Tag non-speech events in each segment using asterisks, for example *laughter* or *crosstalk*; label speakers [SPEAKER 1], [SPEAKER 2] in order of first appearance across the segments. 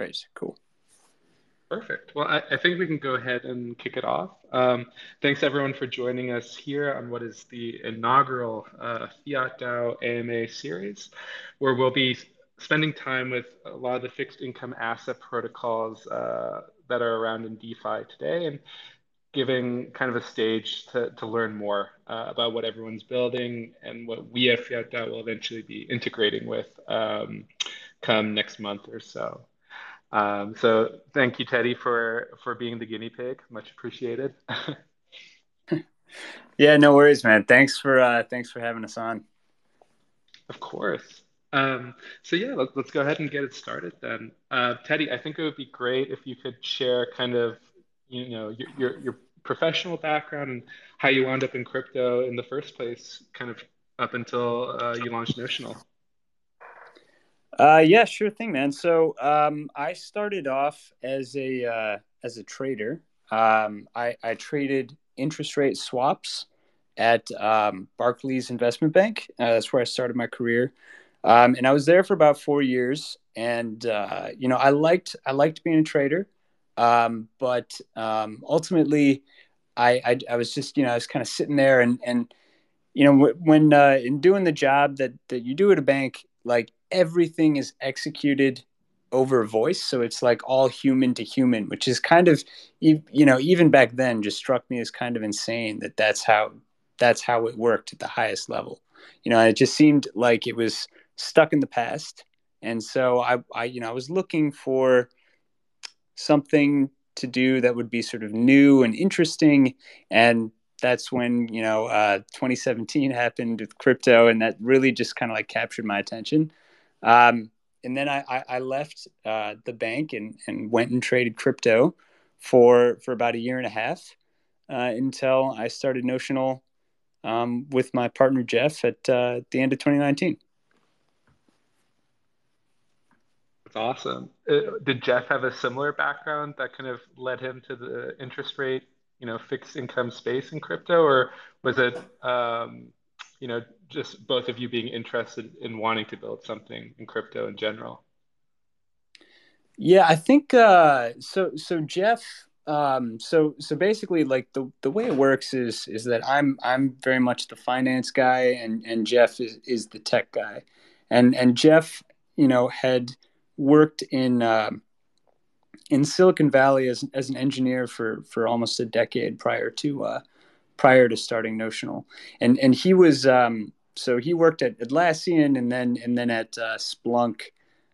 [SPEAKER 1] Great. Cool.
[SPEAKER 2] Perfect. Well, I, I, think we can go ahead and kick it off. Um, thanks everyone for joining us here on what is the inaugural uh, Fiat DAO AMA series, where we'll be spending time with a lot of the fixed income asset protocols uh, that are around in DeFi today and giving kind of a stage to, to learn more uh, about what everyone's building and what we at Fiat DAO will eventually be integrating with um, come next month or so. Um, so thank you, Teddy, for for being the guinea pig. Much appreciated. *laughs*
[SPEAKER 1] yeah, no worries, man. Thanks for uh, thanks for having us on.
[SPEAKER 2] Of course. Um, so yeah, let, us go ahead and get it started then. Uh, Teddy, I think it would be great if you could share kind of you know your, your your professional background and how you wound up in crypto in the first place, kind of up until uh, you launched Notional.
[SPEAKER 1] Uh, yeah, sure thing, man. So um, I started off as a uh, as a trader. Um, I, I traded interest rate swaps at um, Barclays Investment Bank. Uh, that's where I started my career, um, and I was there for about four years. And uh, you know, I liked I liked being a trader, um, but um, ultimately, I, I, I was just you know I was kind of sitting there and and you know when uh, in doing the job that that you do at a bank, like everything is executed over voice so it's like all human to human which is kind of you know even back then just struck me as kind of insane that that's how that's how it worked at the highest level. You know it just seemed like it was stuck in the past and so i i you know i was looking for something to do that would be sort of new and interesting and that's when you know uh, 2017 happened with crypto and that really just kind of like captured my attention um, and then I, I, I left uh, the bank and, and went and traded crypto for for about a year and a half uh, until I started Notional um, with my partner Jeff at uh, the end of 2019.
[SPEAKER 2] That's awesome. Uh, did Jeff have a similar background that kind of led him to the interest rate, you know, fixed income space in crypto, or was it um, you know, just both of you being interested in wanting to build something in crypto in general?
[SPEAKER 1] Yeah, I think uh, so. So Jeff, um, so so basically, like the the way it works is is that I'm I'm very much the finance guy, and and Jeff is is the tech guy, and and Jeff, you know, had worked in. Uh, in Silicon Valley as, as an engineer for, for almost a decade prior to uh, prior to starting Notional, and and he was um, so he worked at Atlassian and then and then at uh, Splunk,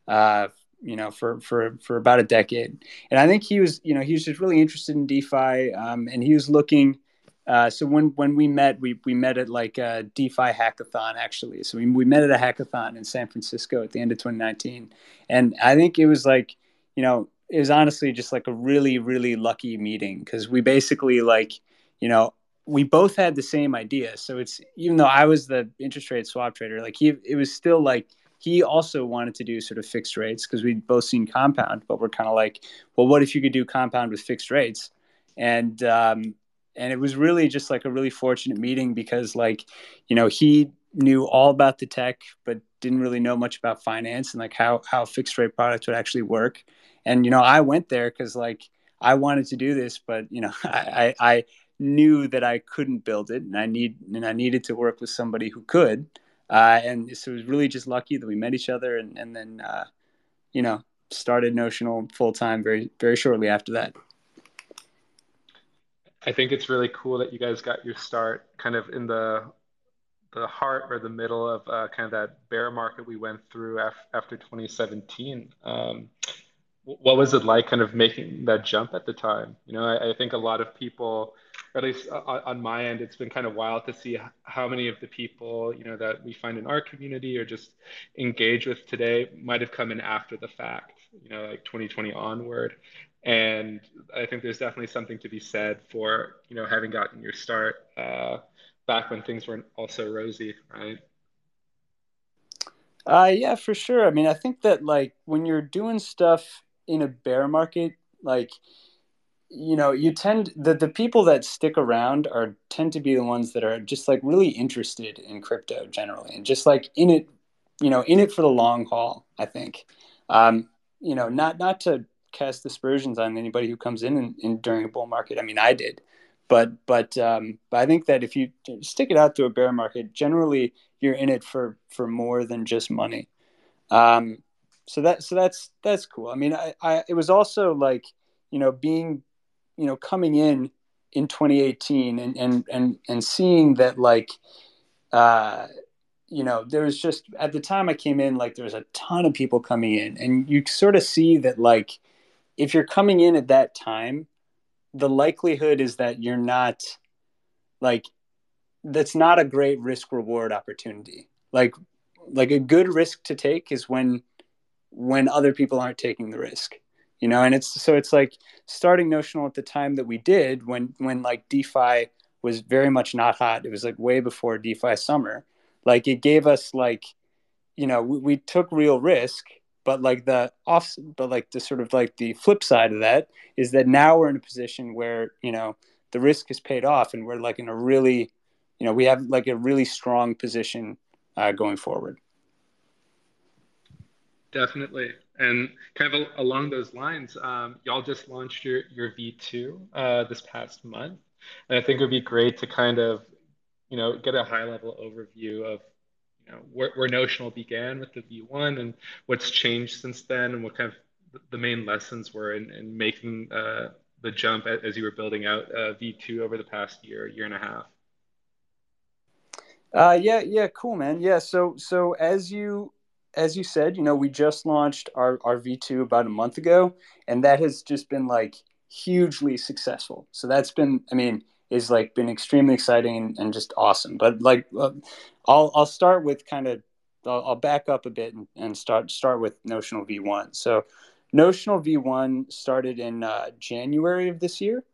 [SPEAKER 1] uh, you know, for for for about a decade. And I think he was you know he was just really interested in DeFi, um, and he was looking. Uh, so when when we met, we we met at like a DeFi hackathon actually. So we we met at a hackathon in San Francisco at the end of 2019, and I think it was like you know it was honestly just like a really really lucky meeting because we basically like you know we both had the same idea. So it's even though I was the interest rate swap trader, like he, it was still like he also wanted to do sort of fixed rates because we'd both seen compound, but we're kind of like, well, what if you could do compound with fixed rates? And um, and it was really just like a really fortunate meeting because like, you know, he knew all about the tech, but didn't really know much about finance and like how how fixed rate products would actually work. And you know, I went there because like I wanted to do this, but you know, *laughs* I, I knew that I couldn't build it, and I need and I needed to work with somebody who could. Uh, and so it was really just lucky that we met each other, and and then uh, you know started Notional full time very very shortly after that.
[SPEAKER 2] I think it's really cool that you guys got your start kind of in the the heart or the middle of uh, kind of that bear market we went through af- after 2017. Um, what was it like kind of making that jump at the time? You know, I, I think a lot of people at least on, on my end, it's been kind of wild to see how many of the people, you know, that we find in our community or just engage with today might have come in after the fact, you know, like 2020 onward. And I think there's definitely something to be said for, you know, having gotten your start uh, back when things weren't also rosy, right?
[SPEAKER 1] Uh, yeah, for sure. I mean, I think that like when you're doing stuff in a bear market, like you know you tend the the people that stick around are tend to be the ones that are just like really interested in crypto generally and just like in it you know in it for the long haul i think um, you know, not not to cast aspersions on anybody who comes in, in, in during a bull market. I mean, I did, but but um, but I think that if you stick it out to a bear market, generally you're in it for for more than just money. Um, so that so that's that's cool. I mean, I, I it was also like you know being you know coming in in 2018 and and and and seeing that like uh you know there was just at the time I came in like there was a ton of people coming in. And you sort of see that like if you're coming in at that time the likelihood is that you're not like that's not a great risk reward opportunity. Like like a good risk to take is when when other people aren't taking the risk you know and it's so it's like starting notional at the time that we did when when like defi was very much not hot. It was like way before defi summer. Like it gave us like you know we, we took real risk but like the off but like the sort of like the flip side of that is that now we're in a position where you know the risk is paid off and we're like in a really you know we have like a really strong position uh, going forward.
[SPEAKER 2] Definitely and kind of along those lines um, y'all just launched your, your v2 uh, this past month and i think it would be great to kind of you know get a high level overview of you know, where, where Notional began with the V1 and what's changed since then and what kind of the main lessons were in, in making uh, the jump as you were building out uh, V2 over the past year, year and a half?
[SPEAKER 1] Uh, yeah, yeah, cool, man. Yeah, so so as you as you said, you know, we just launched our our V2 about a month ago, and that has just been like hugely successful. So that's been, I mean, is like been extremely exciting and, and just awesome. But like, uh, I'll I'll start with kind of I'll, I'll, back up a bit and, and, start start with Notional V1. So Notional V1 started in uh, January of this year,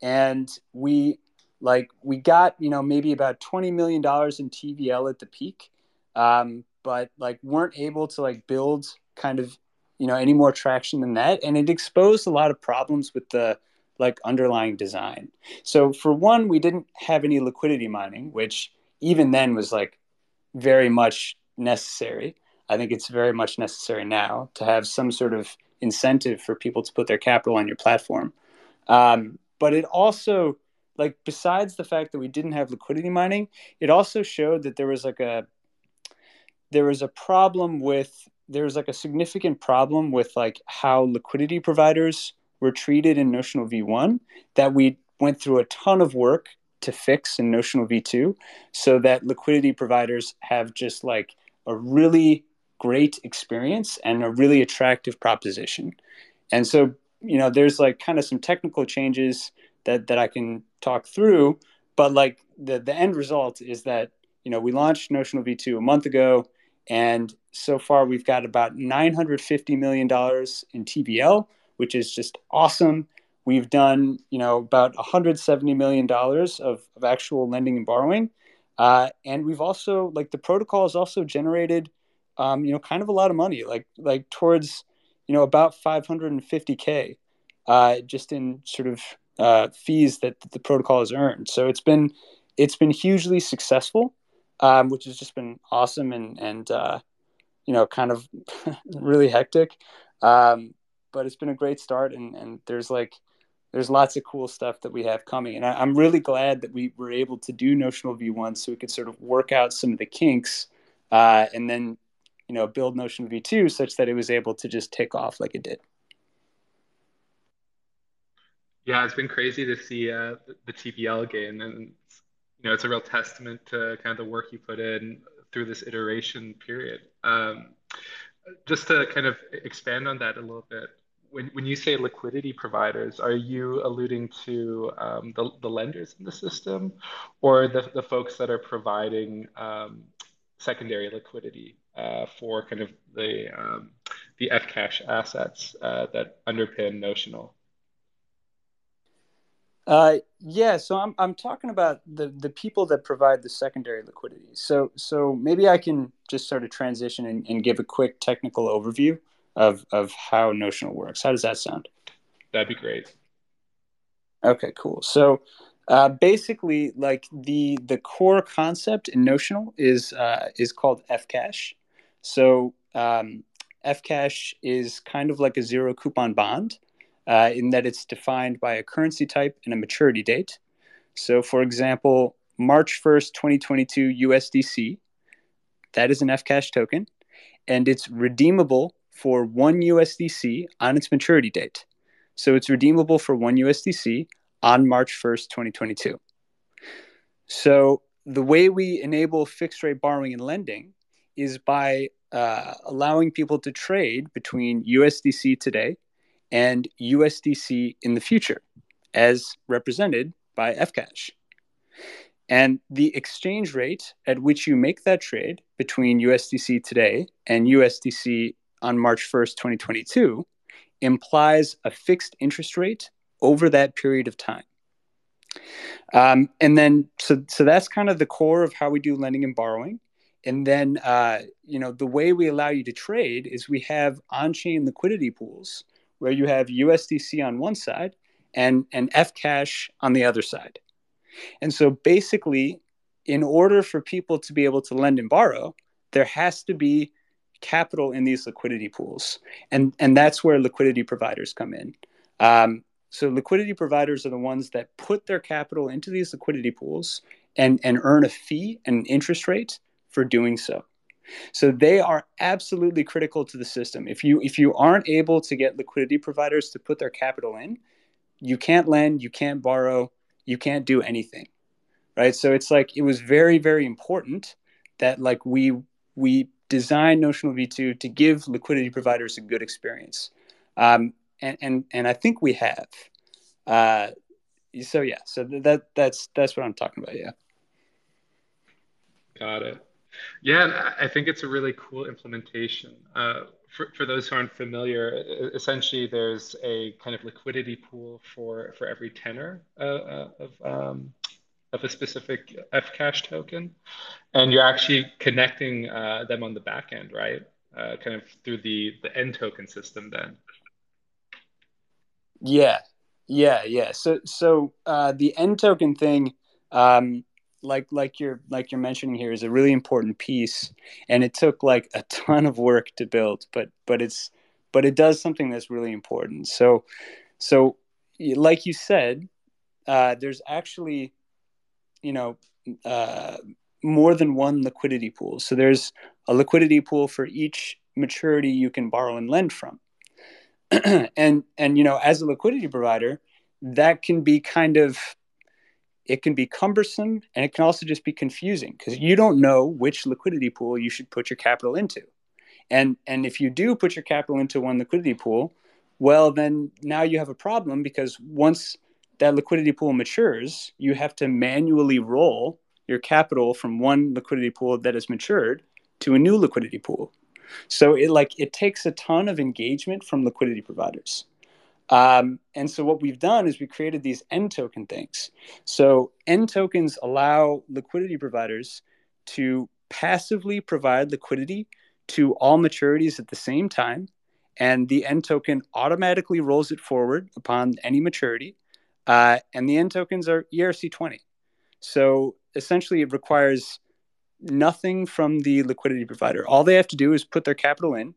[SPEAKER 1] and we like we got you know maybe about twenty million dollars in TVL at the peak, um, but like weren't able to like build kind of you know any more traction than that, and it exposed a lot of problems with the like underlying design. So for one, we didn't have any liquidity mining, which even then was like very much necessary. I think it's very much necessary now to have some sort of incentive for people to put their capital on your platform. Um, but it also, like, besides the fact that we didn't have liquidity mining, it also showed that there was like a there was a problem with there was like a significant problem with like how liquidity providers were treated in Notional V1 that we went through a ton of work to fix in Notional V2 so that liquidity providers have just like a really great experience and a really attractive proposition. And so, you know, there's like kind of some technical changes that, that I can talk through, but like the, the end result is that, you know, we launched Notional V2 a month ago and so far we've got about $950 million in TVL, which is just awesome. We've done, you know, about 170 million dollars of, of actual lending and borrowing, uh, and we've also like the protocol has also generated, um, you know, kind of a lot of money, like like towards, you know, about 550k, uh, just in sort of uh, fees that, that the protocol has earned. So it's been it's been hugely successful, um, which has just been awesome and and uh, you know kind of *laughs* really hectic. Um, but it's been a great start and, and there's like there's lots of cool stuff that we have coming and I, am really glad that we were able to do notional v1 so we could sort of work out some of the kinks uh, and then you know build notional v2 such that it was able to just take off like it did
[SPEAKER 2] yeah it's been crazy to see uh, the tvl gain and you know it's a real testament to kind of the work you put in through this iteration period um, just to kind of expand on that a little bit when, when you say liquidity providers, are you alluding to um, the, the lenders in the system or the, the folks that are providing um, secondary liquidity uh, for kind of the, um, the Fcash assets uh, that underpin Notional?
[SPEAKER 1] Uh, yeah, so I'm I'm talking about the the people that provide the secondary liquidity. So so maybe I can just sort of transition and, and give a quick technical overview of of how Notional works. How does that sound?
[SPEAKER 2] That'd be great.
[SPEAKER 1] Okay, cool. So uh, basically, like the the core concept in Notional is uh, is called Fcash. So um, Fcash is kind of like a zero coupon bond uh, in that it's defined by a currency type and a maturity date. So, for example, March 1st, 2022 USDC, that is an Fcash token, and it's redeemable for one USDC on its maturity date. So, it's redeemable for one USDC on March 1st, 2022. So, the way we enable fixed rate borrowing and lending is by uh, allowing people to trade between USDC today and USDC in the future, as represented by Fcash. And the exchange rate at which you make that trade between USDC today and USDC on March 1st, 2022, implies a fixed interest rate over that period of time. Um, and then, so, so that's kind of the core of how we do lending and borrowing. And then, uh, you know, the way we allow you to trade is we have on-chain liquidity pools where you have USDC on one side and and Fcash on the other side. And so, basically, in order for people to be able to lend and borrow, there has to be capital in these liquidity pools, and and that's where liquidity providers come in. Um, so, liquidity providers are the ones that put their capital into these liquidity pools and and earn a fee and interest rate for doing so. So they are absolutely critical to the system. If you if you aren't able to get liquidity providers to put their capital in, you can't lend, you can't borrow, you can't do anything. Right? So it's like it was very very important that like we we designed Notional V2 to give liquidity providers a good experience. Um, and, and and I think we have. Uh, so yeah, so that that's that's what I'm talking about. Yeah.
[SPEAKER 2] Got it. Yeah, I think it's a really cool implementation. Uh, for, for those who aren't familiar, essentially there's a kind of liquidity pool for, for every tenor uh, uh, of, um, of a specific Fcash token. And you're actually connecting uh, them on the back end, right? Uh, kind of through the, the nToken system then.
[SPEAKER 1] Yeah, yeah, yeah. So, so uh, the nToken thing, um, like like you're like you're mentioning here is a really important piece and it took like a ton of work to build but but it's but it does something that's really important. So so like you said uh, there's actually you know uh, more than one liquidity pool. So there's a liquidity pool for each maturity you can borrow and lend from. *clears throat* And and you know as a liquidity provider that can be kind of it can be cumbersome and it can also just be confusing because you don't know which liquidity pool you should put your capital into. And and if you do put your capital into one liquidity pool, well then now you have a problem because once that liquidity pool matures, you have to manually roll your capital from one liquidity pool that has matured to a new liquidity pool. So it like it takes a ton of engagement from liquidity providers. Um, and so what we've done is we created these nToken things. So nTokens allow liquidity providers to passively provide liquidity to all maturities at the same time. And the nToken automatically rolls it forward upon any maturity. Uh, and the nTokens are ERC20. So essentially, it requires nothing from the liquidity provider. All they have to do is put their capital in.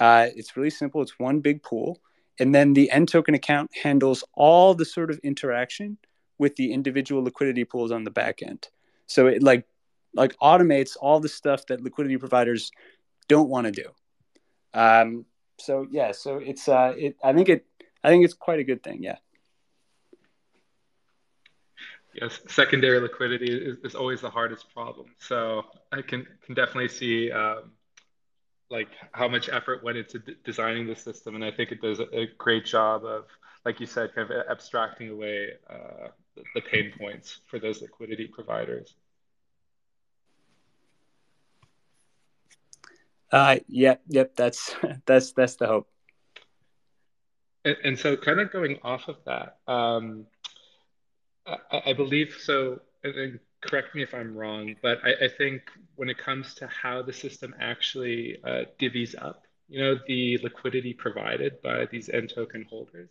[SPEAKER 1] Uh, it's really simple, it's one big pool. And then the nToken account handles all the sort of interaction with the individual liquidity pools on the back end. So it like like automates all the stuff that liquidity providers don't want to do. Um, so yeah, so it's uh, it. I think it. I think it's quite a good thing. Yeah.
[SPEAKER 2] Yes, secondary liquidity is, is always the hardest problem. So I can can definitely see um, like how much effort went into d- designing the system, and I think it does a, great job of, like you said, kind of abstracting away uh, the, pain points for those liquidity providers.
[SPEAKER 1] Uh, yep, yep. That's *laughs* that's that's the hope.
[SPEAKER 2] And, and so, kind of going off of that, um, I, I, believe so. And, correct me if I'm wrong, but I, I, think when it comes to how the system actually uh, divvies up, you know, the liquidity provided by these nToken holders,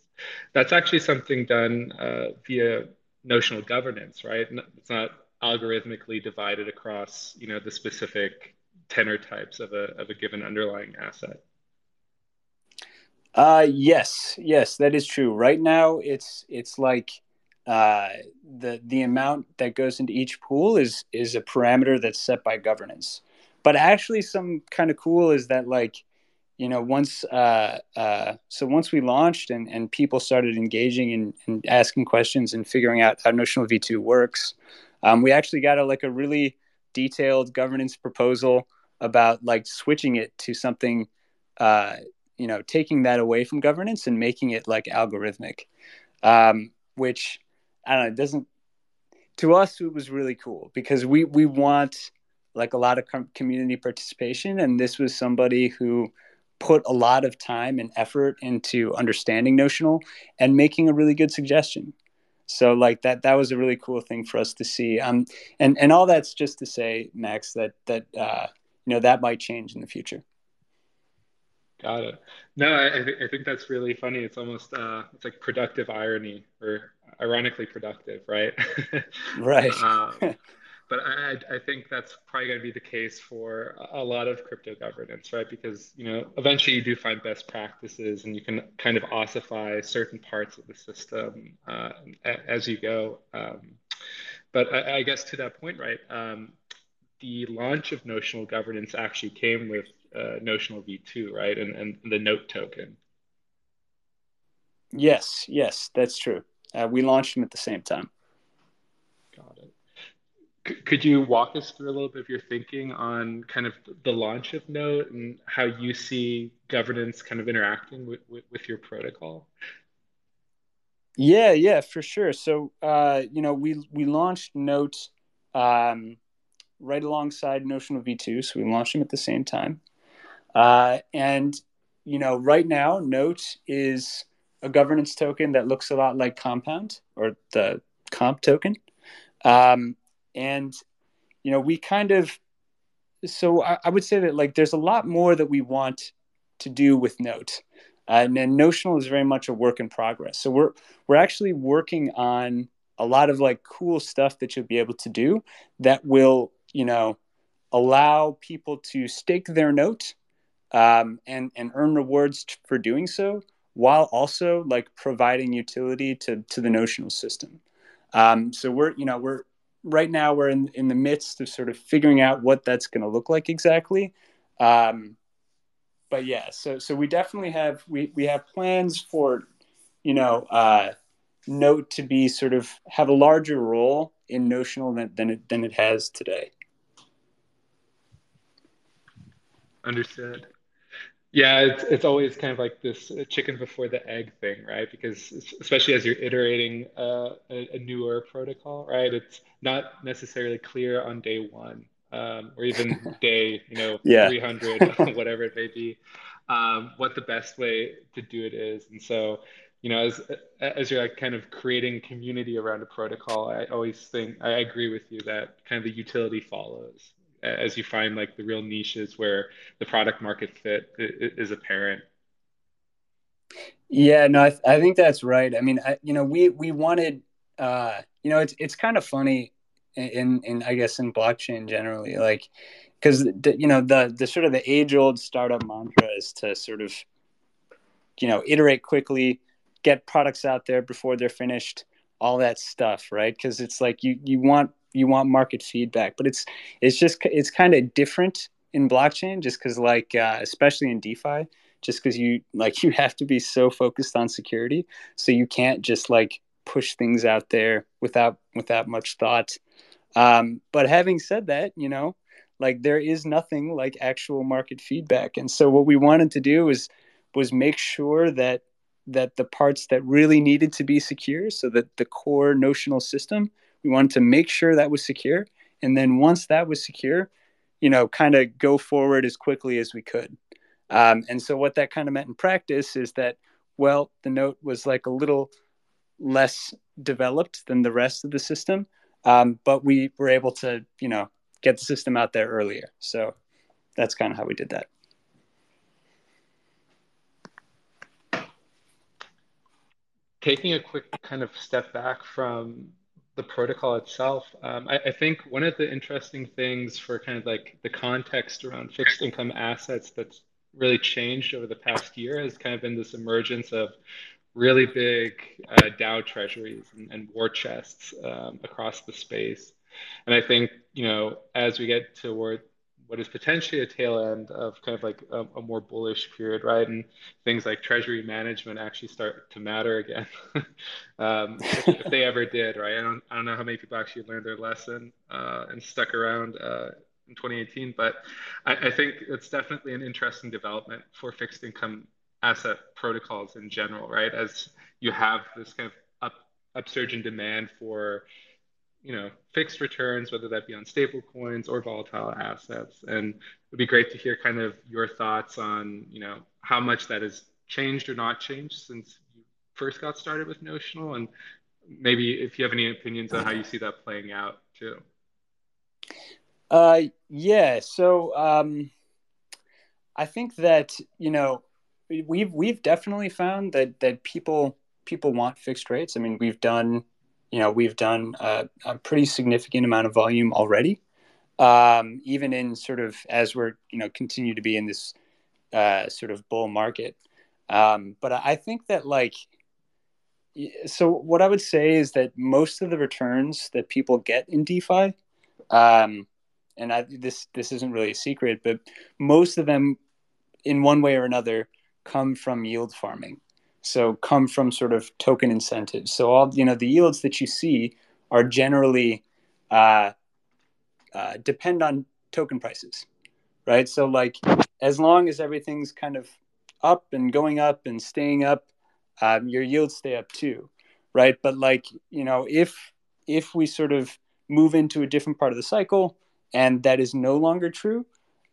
[SPEAKER 2] that's actually something done uh, via notional governance, right? It's not algorithmically divided across, you know, the specific tenor types of a, of a given underlying asset.
[SPEAKER 1] Uh, yes, yes, that is true. Right now, it's it's like uh, the the amount that goes into each pool is is a parameter that's set by governance. But actually, some kind of cool is that like you know once uh, uh, so once we launched and, and people started engaging and, and asking questions and figuring out how notional v2 works um, we actually got a like a really detailed governance proposal about like switching it to something uh, you know taking that away from governance and making it like algorithmic um, which i don't know it doesn't to us it was really cool because we we want like a lot of com- community participation and this was somebody who put a lot of time and effort into understanding notional and making a really good suggestion. So like that that was a really cool thing for us to see. Um and and all that's just to say max that that uh you know that might change in the future.
[SPEAKER 2] Got it. No i, th- I think that's really funny. It's almost uh it's like productive irony or ironically productive right *laughs*
[SPEAKER 1] right um,
[SPEAKER 2] but I, I think that's probably going to be the case for a lot of crypto governance, right? Because you know, eventually you do find best practices, and you can kind of ossify certain parts of the system uh, as you go. Um, but I, I, guess to that point, right? Um, the launch of notional governance actually came with uh, notional v2, right, and and the note token.
[SPEAKER 1] Yes, yes, that's true. Uh, we launched them at the same time.
[SPEAKER 2] Got it could you walk us through a little bit of your thinking on kind of the launch of Note and how you see governance kind of interacting with, with, with your protocol?
[SPEAKER 1] Yeah, yeah, for sure. So, uh, you know, we we launched Note um, right alongside Notional V2, so we launched them at the same time. Uh, and you know, right now, Note is a governance token that looks a lot like Compound or the Comp token. Um, and you know we kind of so I, I, would say that like there's a lot more that we want to do with note. Uh, and notional is very much a work in progress. So we're we're actually working on a lot of like cool stuff that you'll be able to do that will you know allow people to stake their note um, and and earn rewards for doing so while also like providing utility to to the notional system um, so we're you know we're right now we're in, in the midst of sort of figuring out what that's going to look like exactly. Um, but yeah, so so we definitely have we we have plans for, you know, uh, Note to be sort of have a larger role in Notional than than it, than it has today.
[SPEAKER 2] Understood. Yeah, it's it's always kind of like this chicken before the egg thing, right? Because especially as you're iterating uh, a, a, newer protocol, right? It's not necessarily clear on day one um, or even *laughs* day, you know, yeah. 300, *laughs* *laughs* whatever it may be, um, what the best way to do it is. And so, you know, as as you're like kind of creating community around a protocol, I always think I agree with you that kind of the utility follows as you find like the real niches where the product market fit is apparent?
[SPEAKER 1] Yeah no i, th- I think that's right. I mean I, you know we we wanted uh you know it's it's kind of funny in in i guess in blockchain generally like because you know the the sort of the age old startup mantra is to sort of you know iterate quickly get products out there before they're finished all that stuff right? Because it's like you you want you want market feedback but it's it's just it's kind of different in blockchain just because like uh, especially in defi just because you like *laughs* you have to be so focused on security. So you can't just like push things out there without without much thought. Um, but having said that you know like there is nothing like actual market feedback. And so what we wanted to do was was make sure that that the parts that really needed to be secure so that the core notional system we wanted to make sure that was secure. And then once that was secure, you know, kind of go forward as quickly as we could. Um, and so what that kind of meant in practice is that, well, the note was like a little less developed than the rest of the system, um, but we were able to, you know, get the system out there earlier. So that's kind of how we did that.
[SPEAKER 2] Taking a quick kind of step back from the protocol itself, um, I, I, think one of the interesting things for kind of like the context around fixed income assets that's really changed over the past year has kind of been this emergence of really big uh, DAO treasuries and, and war chests um, across the space. And I think, you know, as we get toward what is potentially a tail end of kind of like a, a, more bullish period, right? And things like treasury management actually start to matter again, *laughs* um, if, if, they ever did, right? I don't, I don't know how many people actually learned their lesson uh, and stuck around uh, in 2018, but I, I, think it's definitely an interesting development for fixed income asset protocols in general, right? As you have this kind of up, upsurge in demand for you know, fixed returns, whether that be on stable coins or volatile assets. And it would be great to hear kind of your thoughts on, you know, how much that has changed or not changed since you first got started with Notional. And maybe if you have any opinions on how you see that playing out too.
[SPEAKER 1] Uh, yeah. So um, I think that, you know, we've, we've definitely found that, that people, people want fixed rates. I mean, we've done you know we've done a, a pretty significant amount of volume already. Um, even in sort of as we're you know continue to be in this uh, sort of bull market. Um, but i think that like so what i would say is that most of the returns that people get in defi um, and I, this this isn't really a secret but most of them in one way or another come from yield farming so come from sort of token incentives. So all you know the yields that you see are generally uh, uh, depend on token prices, right? So like as long as everything's kind of up and going up and staying up, um, your yields stay up too, right? But like you know if if we sort of move into a different part of the cycle and that is no longer true,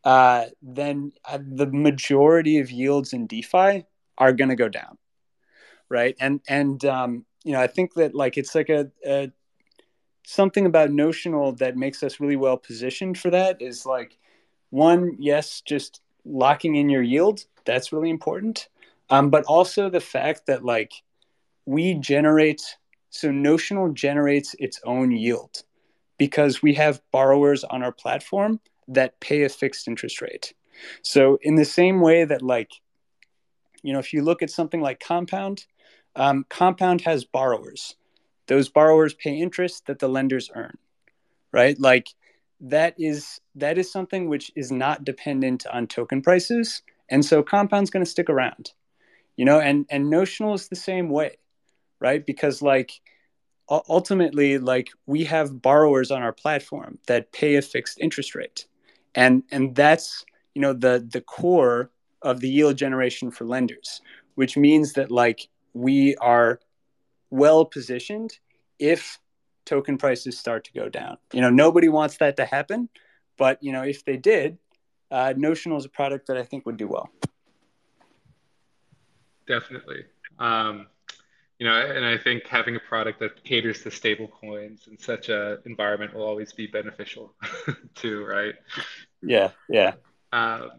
[SPEAKER 1] uh, then uh, the majority of yields in DeFi are going to go down right? And and um, you know i think that like it's like a, a something about notional that makes us really well positioned for that is like one yes just locking in your yield that's really important. Um, but also the fact that like we generate so notional generates its own yield because we have borrowers on our platform that pay a fixed interest rate. So in the same way that like you know if you look at something like compound um, Compound has borrowers. Those borrowers pay interest that the lenders earn, right? Like that is that is something which is not dependent on token prices, and so Compound's going to stick around, you know. And and Notional is the same way, right? Because like ultimately, like we have borrowers on our platform that pay a fixed interest rate, and and that's you know the the core of the yield generation for lenders, which means that like we are well positioned if token prices start to go down. You know, nobody wants that to happen, but you know, if they did, uh, Notional is a product that I think would do well.
[SPEAKER 2] Definitely. Um, you know, and I think having a product that caters to stable coins in such an environment will always be beneficial *laughs* too, right?
[SPEAKER 1] Yeah, yeah.
[SPEAKER 2] Um,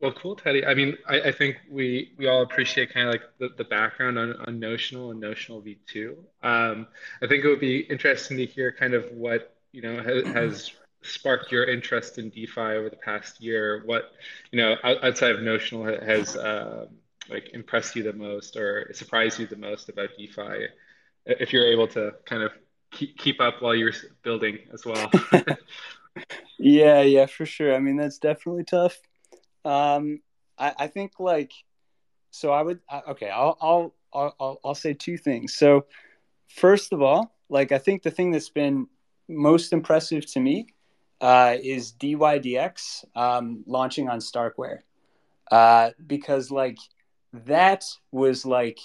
[SPEAKER 2] well, cool, Teddy. I mean, I, I think we we all appreciate kind of like the, the background on, on Notional and Notional V2. Um, I think it would be interesting to hear kind of what, you know, has, has sparked your interest in DeFi over the past year. What, you know, outside of Notional has um, like impressed you the most or surprised you the most about DeFi? If you're able to kind of keep, keep up while you're building as well. *laughs*
[SPEAKER 1] yeah, yeah, for sure. I mean, that's definitely tough. Um, I, I think like, so I would okay. I'll, I'll I'll I'll say two things. So, first of all, like I think the thing that's been most impressive to me uh, is DYDX um, launching on Starkware, uh, because like that was like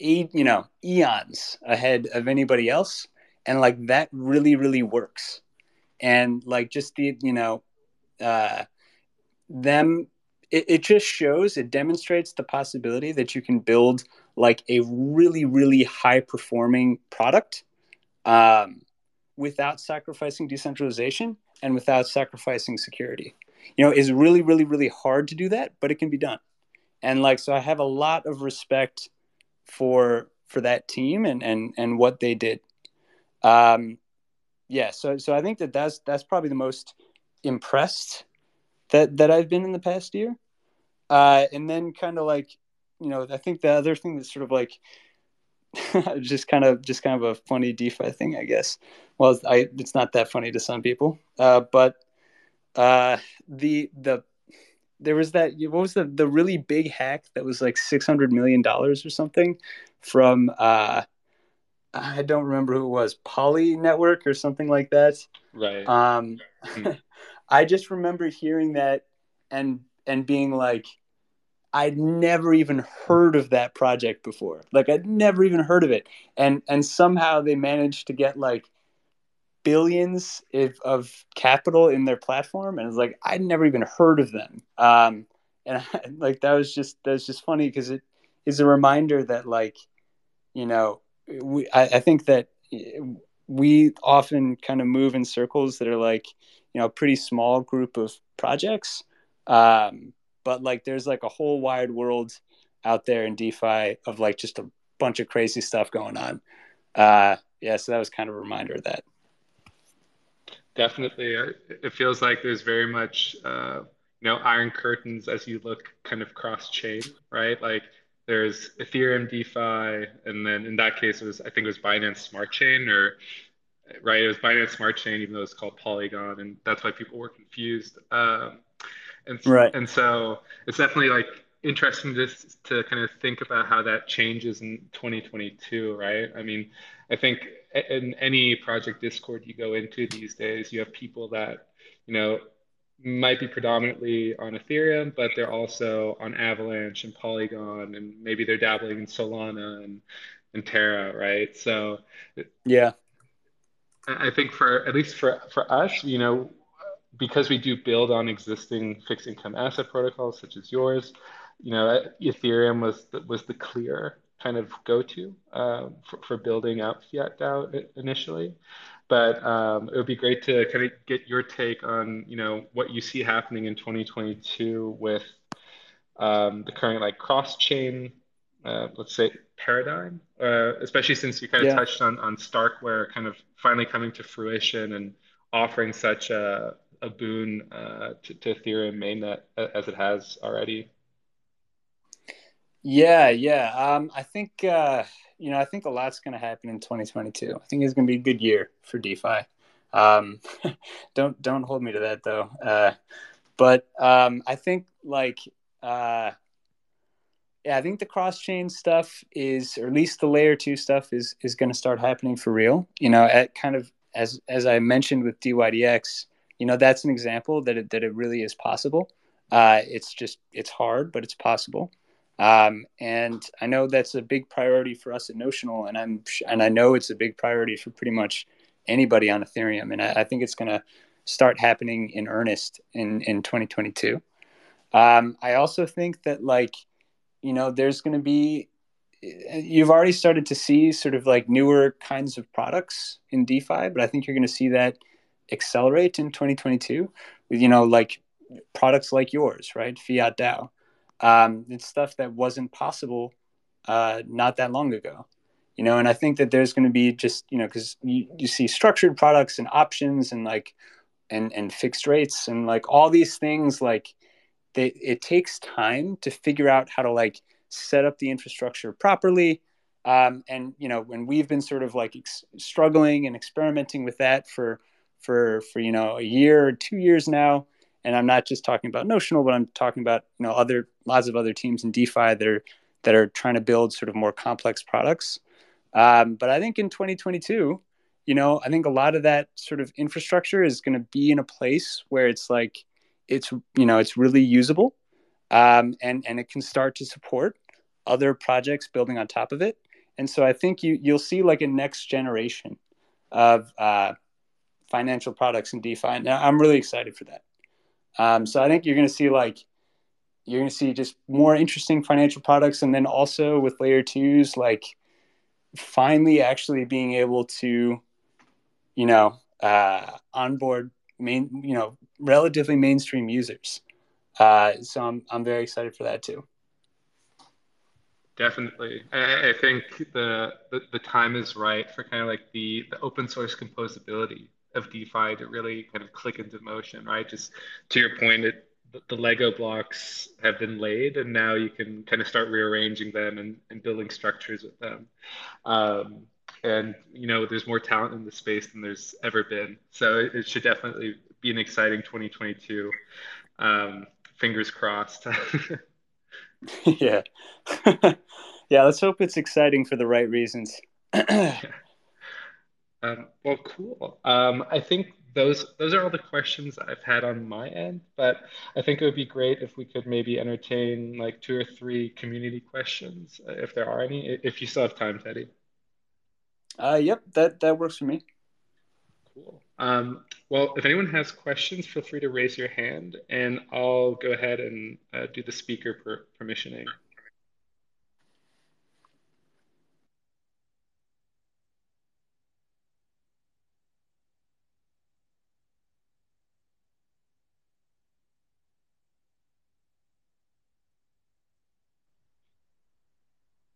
[SPEAKER 1] eight, you know, eons ahead of anybody else, and like that really really works, and like just the you know. Uh, them it, it just shows it demonstrates the possibility that you can build like a really really high performing product um, without sacrificing decentralization and without sacrificing security. You know it's really really really hard to do that but it can be done. And like so i have a lot of respect for for that team and and and what they did. Um yeah so so i think that that's that's probably the most impressed that that I've been in the past year. Uh, and then kind of like, you know, I think the other thing that's sort of like *laughs* just kind of just kind of a funny DeFi thing, I guess. Well, I it's not that funny to some people, uh, but uh, the the there was that what was the the really big hack that was like six hundred million dollars or something from uh, I don't remember who it was Poly Network or something like that.
[SPEAKER 2] Right.
[SPEAKER 1] Um, hmm. *laughs* I just remember hearing that and and being like, I'd never even heard of that project before. Like I'd never even heard of it, and and somehow they managed to get like billions of, of capital in their platform, and it's like I'd never even heard of them. Um, and *laughs* I, like that was just that's just funny because it is a reminder that like you know we I, I think that we often kind of move in circles that are like you know a pretty small group of projects. Um, but like there's like a whole wide world out there in defi of like just a bunch of crazy stuff going on. Uh, yeah so that was kind of a reminder of that.
[SPEAKER 2] Definitely. It feels like there's very much uh, you know iron curtains as you look kind of cross chain right? Like there's ethereum defi and then in that case it was i think it was binance smart chain or right? It was Binance Smart Chain, even though it's called Polygon, and that's why people were confused. Um, and right. and so it's definitely like interesting just to kind of think about how that changes in 2022, right? I mean, I think in any project Discord you go into these days, you have people that you know might be predominantly on Ethereum, but they're also on Avalanche and Polygon, and maybe they're dabbling in Solana and and Terra, right? So
[SPEAKER 1] yeah,
[SPEAKER 2] I think for at least for for us, you know, because we do build on existing fixed income asset protocols such as yours, you know, Ethereum was the, was the clear kind of go to uh, for, for building out fiat DAO initially. But um, it would be great to kind of get your take on, you know, what you see happening in 2022 with um, the current like cross chain, uh, let's say paradigm, uh, especially since you kind of yeah. touched on on Starkware kind of finally coming to fruition and offering such a, a boon uh, to, to Ethereum mainnet as it has already.
[SPEAKER 1] Yeah, yeah. Um, I think uh, you know I think a lot's going to happen in 2022. I think it's going to be a good year for DeFi. Um, *laughs* don't don't hold me to that though. Uh, but um, I think like uh, yeah, I think the cross chain stuff is, or at least the layer two stuff is is going to start happening for real. You know, at kind of as as I mentioned with DYDX, you know, that's an example that it, that it really is possible. Uh, it's just it's hard, but it's possible. Um, and I know that's a big priority for us at Notional, and I'm and I know it's a big priority for pretty much anybody on Ethereum, and I, I think it's going to start happening in earnest in in 2022. Um, I also think that like you know there's going to be you've already started to see sort of like newer kinds of products in DeFi, but I think you're going to see that accelerate in 2022 with you know like products like yours, right? Fiat DAO. Um, it's stuff that wasn't possible uh, not that long ago, you know. And I think that there's going to be just you know because you, you see structured products and options and like and and fixed rates and like all these things like they, it takes time to figure out how to like set up the infrastructure properly. Um, and you know, when we've been sort of like ex- struggling and experimenting with that for for for you know a year or two years now, and I'm not just talking about Notional, but I'm talking about you know other lots of other teams in DeFi that are that are trying to build sort of more complex products. Um, but I think in 2022, you know, I think a lot of that sort of infrastructure is going to be in a place where it's like it's you know it's really usable um, and and it can start to support other projects building on top of it. And so i think you you'll see like a next generation of uh, financial products in defi. Now i'm really excited for that. Um, so i think you're going to see like you're going to see just more interesting financial products and then also with layer twos like finally actually being able to you know uh, onboard main you know relatively mainstream users. Uh, so I'm I'm very excited for that too.
[SPEAKER 2] Definitely, I, I think the, the, the time is right for kind of like the the open source composability of DeFi to really kind of click into motion, right? Just to your point, it the Lego blocks have been laid, and now you can kind of start rearranging them and, and building structures with them. Um, and you know, there's more talent in the space than there's ever been. So it, it should definitely be an exciting 2022. Um, fingers crossed. *laughs*
[SPEAKER 1] yeah, *laughs* yeah. Let's hope it's exciting for the right reasons. *clears throat*
[SPEAKER 2] um, well, cool. Um, I think those those are all the questions I've had on my end, but I think it would be great if we could maybe entertain like two or three community questions, uh, if there are any, if you still have time, Teddy.
[SPEAKER 1] Uh, yep, that that works for me.
[SPEAKER 2] Cool. Um, well, if anyone has questions, feel free to raise your hand, and I'll go ahead and uh, do the speaker per permissioning.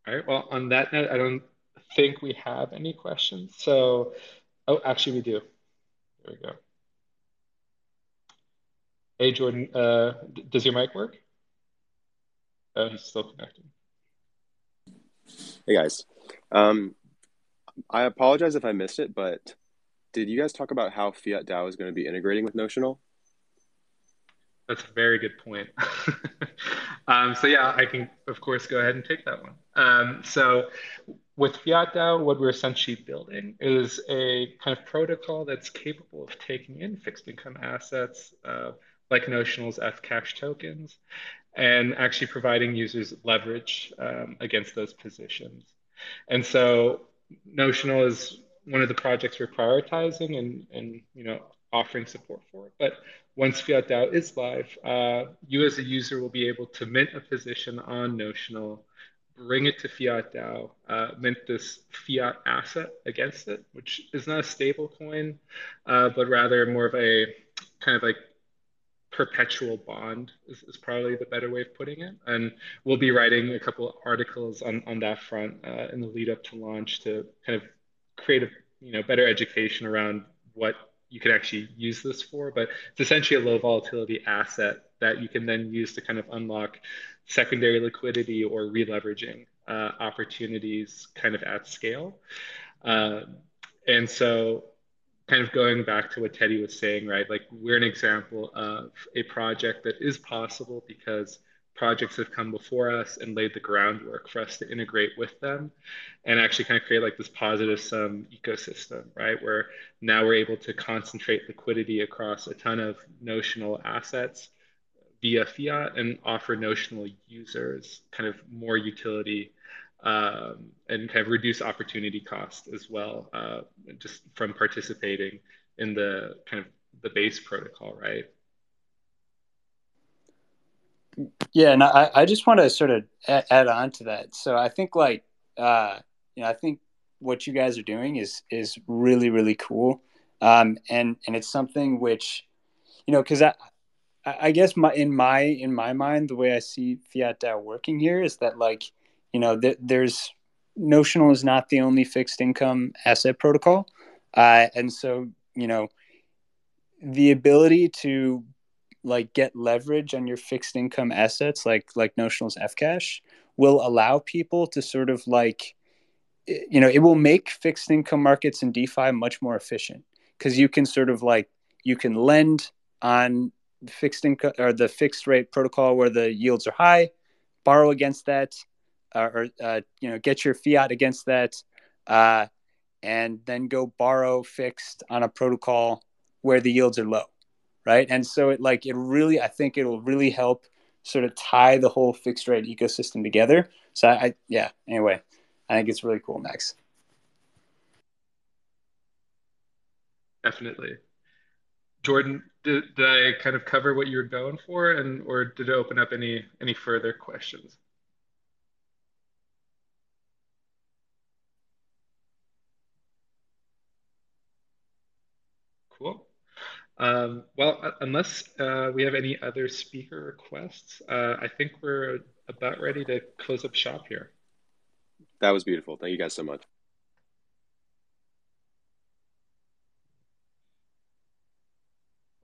[SPEAKER 2] All right. Well, on that note, I don't think we have any questions. So, oh, actually, we do. There we go. Hey, Jordan, uh, does your mic work? Oh, he's still connecting.
[SPEAKER 3] Hey, guys. Um, I apologize if I missed it, but did you guys talk about how Fiat DAO is going to be integrating with Notional?
[SPEAKER 2] That's a very good point. *laughs* um, so yeah, I can of course go ahead and take that one. Um, so with Fiat DAO, what we're essentially building is a kind of protocol that's capable of taking in fixed income assets uh, like Notional's F-Cash tokens and actually providing users leverage um, against those positions. And so Notional is one of the projects we're prioritizing and, and you know offering support for. But once Fiat DAO is live, uh, you as a user will be able to mint a position on Notional, bring it to Fiat DAO, uh, mint this fiat asset against it, which is not a stable coin, uh, but rather more of a kind of like perpetual bond is, is, probably the better way of putting it. And we'll be writing a couple articles on, on that front uh, in the lead up to launch to kind of create a you know better education around what you can actually use this for, but it's essentially a low volatility asset that you can then use to kind of unlock secondary liquidity or releveraging uh, opportunities kind of at scale. Uh, and so kind of going back to what Teddy was saying, right? Like we're an example of a project that is possible because projects have come before us and laid the groundwork for us to integrate with them and actually kind of create like this positive sum ecosystem, right? Where now we're able to concentrate liquidity across a ton of notional assets via fiat and offer notional users kind of more utility um, and kind of reduce opportunity cost as well, uh, just from participating in the kind of the base protocol, right?
[SPEAKER 1] Yeah, and I, I just want to sort of add, add on to that. So I think like uh, you know, I think what you guys are doing is is really really cool, um, and and it's something which, you know, because I I guess my in my in my mind the way I see fiat DAO working here is that like you know th- there's notional is not the only fixed income asset protocol, uh, and so you know the ability to like get leverage on your fixed income assets like like notional's fcash will allow people to sort of like you know it will make fixed income markets and defi much more efficient. Because you can sort of like you can lend on fixed income or the fixed rate protocol where the yields are high borrow against that uh, or uh, you know get your fiat against that uh, and then go borrow fixed on a protocol where the yields are low right? And so it like it really, I think it'll really help sort of tie the whole fixed rate ecosystem together. So I, I yeah. Anyway, I think it's really cool, Max.
[SPEAKER 2] Definitely. Jordan, did, did I kind of cover what you were going for, and or did it open up any any further questions? Cool. Um, well, uh, unless uh, we have any other speaker requests, uh, I think we're about ready to close up shop here.
[SPEAKER 3] That was beautiful. Thank you guys so much.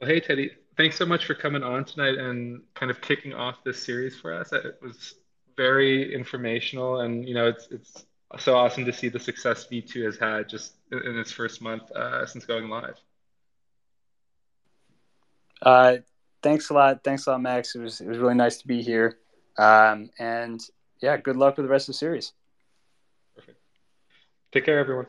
[SPEAKER 2] Well, hey, Teddy, thanks so much for coming on tonight and kind of kicking off this series for us. It was very informational, and you know, it's it's so awesome to see the success V2 has had just in its first month uh, since going live.
[SPEAKER 1] Uh, thanks a lot. Thanks a lot, Max. It was it was really nice to be here. Um, and yeah, good luck with the rest of the series.
[SPEAKER 2] Perfect. Take care, everyone.